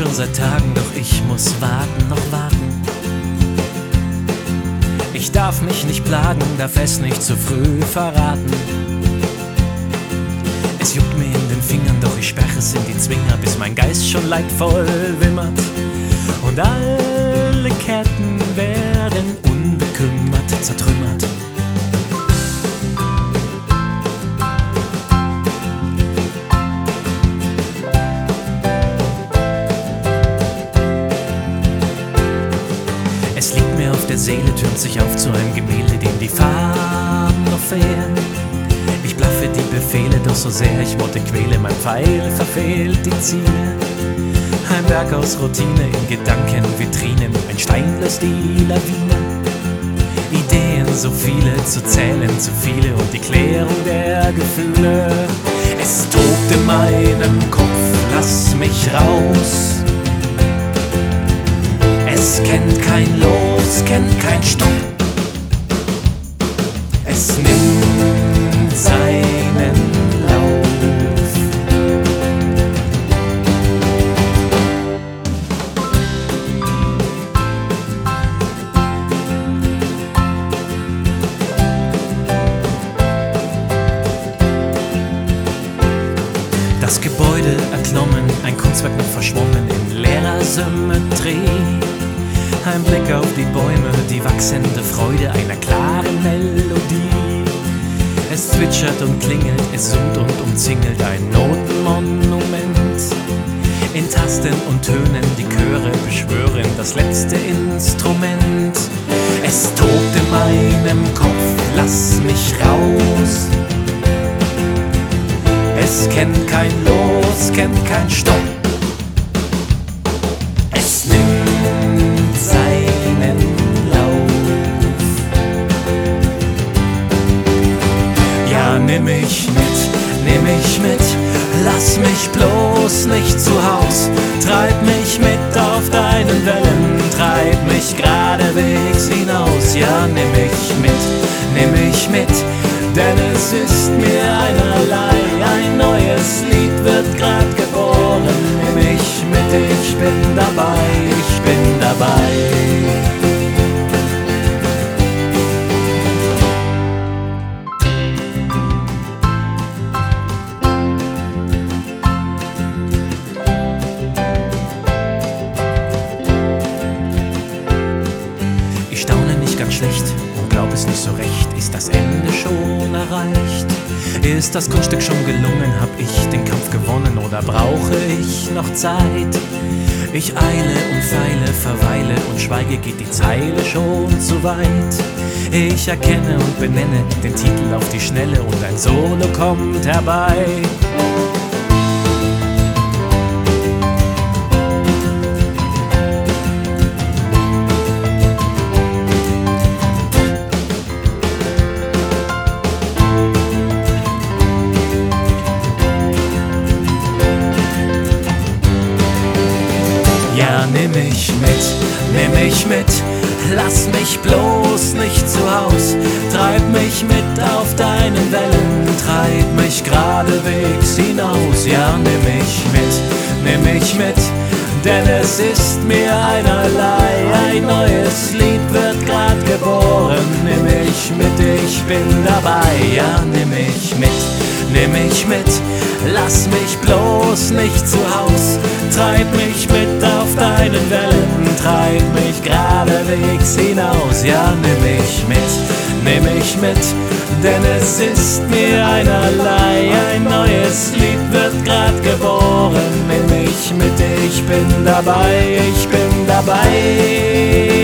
schon seit Tagen, doch ich muss warten, noch warten. Ich darf mich nicht plagen, darf es nicht zu früh verraten. Es juckt mir in den Fingern, doch ich sperre es in die Zwinger, bis mein Geist schon leidvoll wimmert. Und alle Ketten werden unbekümmert zertrümmert. Seele, türmt sich auf zu einem Gemälde, dem die Farben noch fehlen. Ich blaffe die Befehle, doch so sehr ich Worte quäle, mein Pfeil verfehlt die Ziele. Ein Werk aus Routine in Gedankenvitrinen, ein Stein lässt die Lawine. Ideen so viele zu zählen, zu viele und die Klärung der Gefühle. Es tobt in meinem Kopf, lass mich raus. Es kennt kein Los, kennt kein Stopp. Es nimmt seinen Lauf. Das Gebäude erklommen, ein Kunstwerk noch verschwommen in leerer Symmetrie. Ein Blick auf die Bäume, die wachsende Freude einer klaren Melodie. Es zwitschert und klingelt, es summt und umzingelt ein Notenmonument. In Tasten und Tönen die Chöre beschwören das letzte Instrument. Es tobt in meinem Kopf, lass mich raus. Es kennt kein Los, kennt kein Stopp. Nimm mich mit, nimm mich mit, lass mich bloß nicht zu Haus. Treib mich mit auf deinen Wellen, treib mich geradewegs hinaus. Ja, nimm mich mit, nimm mich mit, denn es ist mir einerlei. Ein neues Lied wird grad geboren. Nimm mich mit, ich bin dabei, ich bin dabei. Es nicht so recht. Ist das Ende schon erreicht? Ist das Kunststück schon gelungen? Hab ich den Kampf gewonnen oder brauche ich noch Zeit? Ich eile und feile, verweile und schweige, geht die Zeile schon zu weit. Ich erkenne und benenne den Titel auf die Schnelle und ein Solo kommt herbei. Ja, nimm mich mit, nimm mich mit, lass mich bloß nicht zu Haus. Treib mich mit auf deinen Wellen, treib mich geradewegs hinaus. Ja, nimm mich mit, nimm mich mit, denn es ist mir einerlei. Ein neues Lied wird grad geboren. Mit, ich bin dabei. Ja, nimm mich mit, nimm mich mit, lass mich bloß nicht zu Haus. Treib mich mit auf deinen Wellen, treib mich geradewegs hinaus. Ja, nimm mich mit, nimm mich mit, denn es ist mir einerlei. Ein neues Lied wird grad geboren. Nimm mich mit, ich bin dabei, ich bin dabei.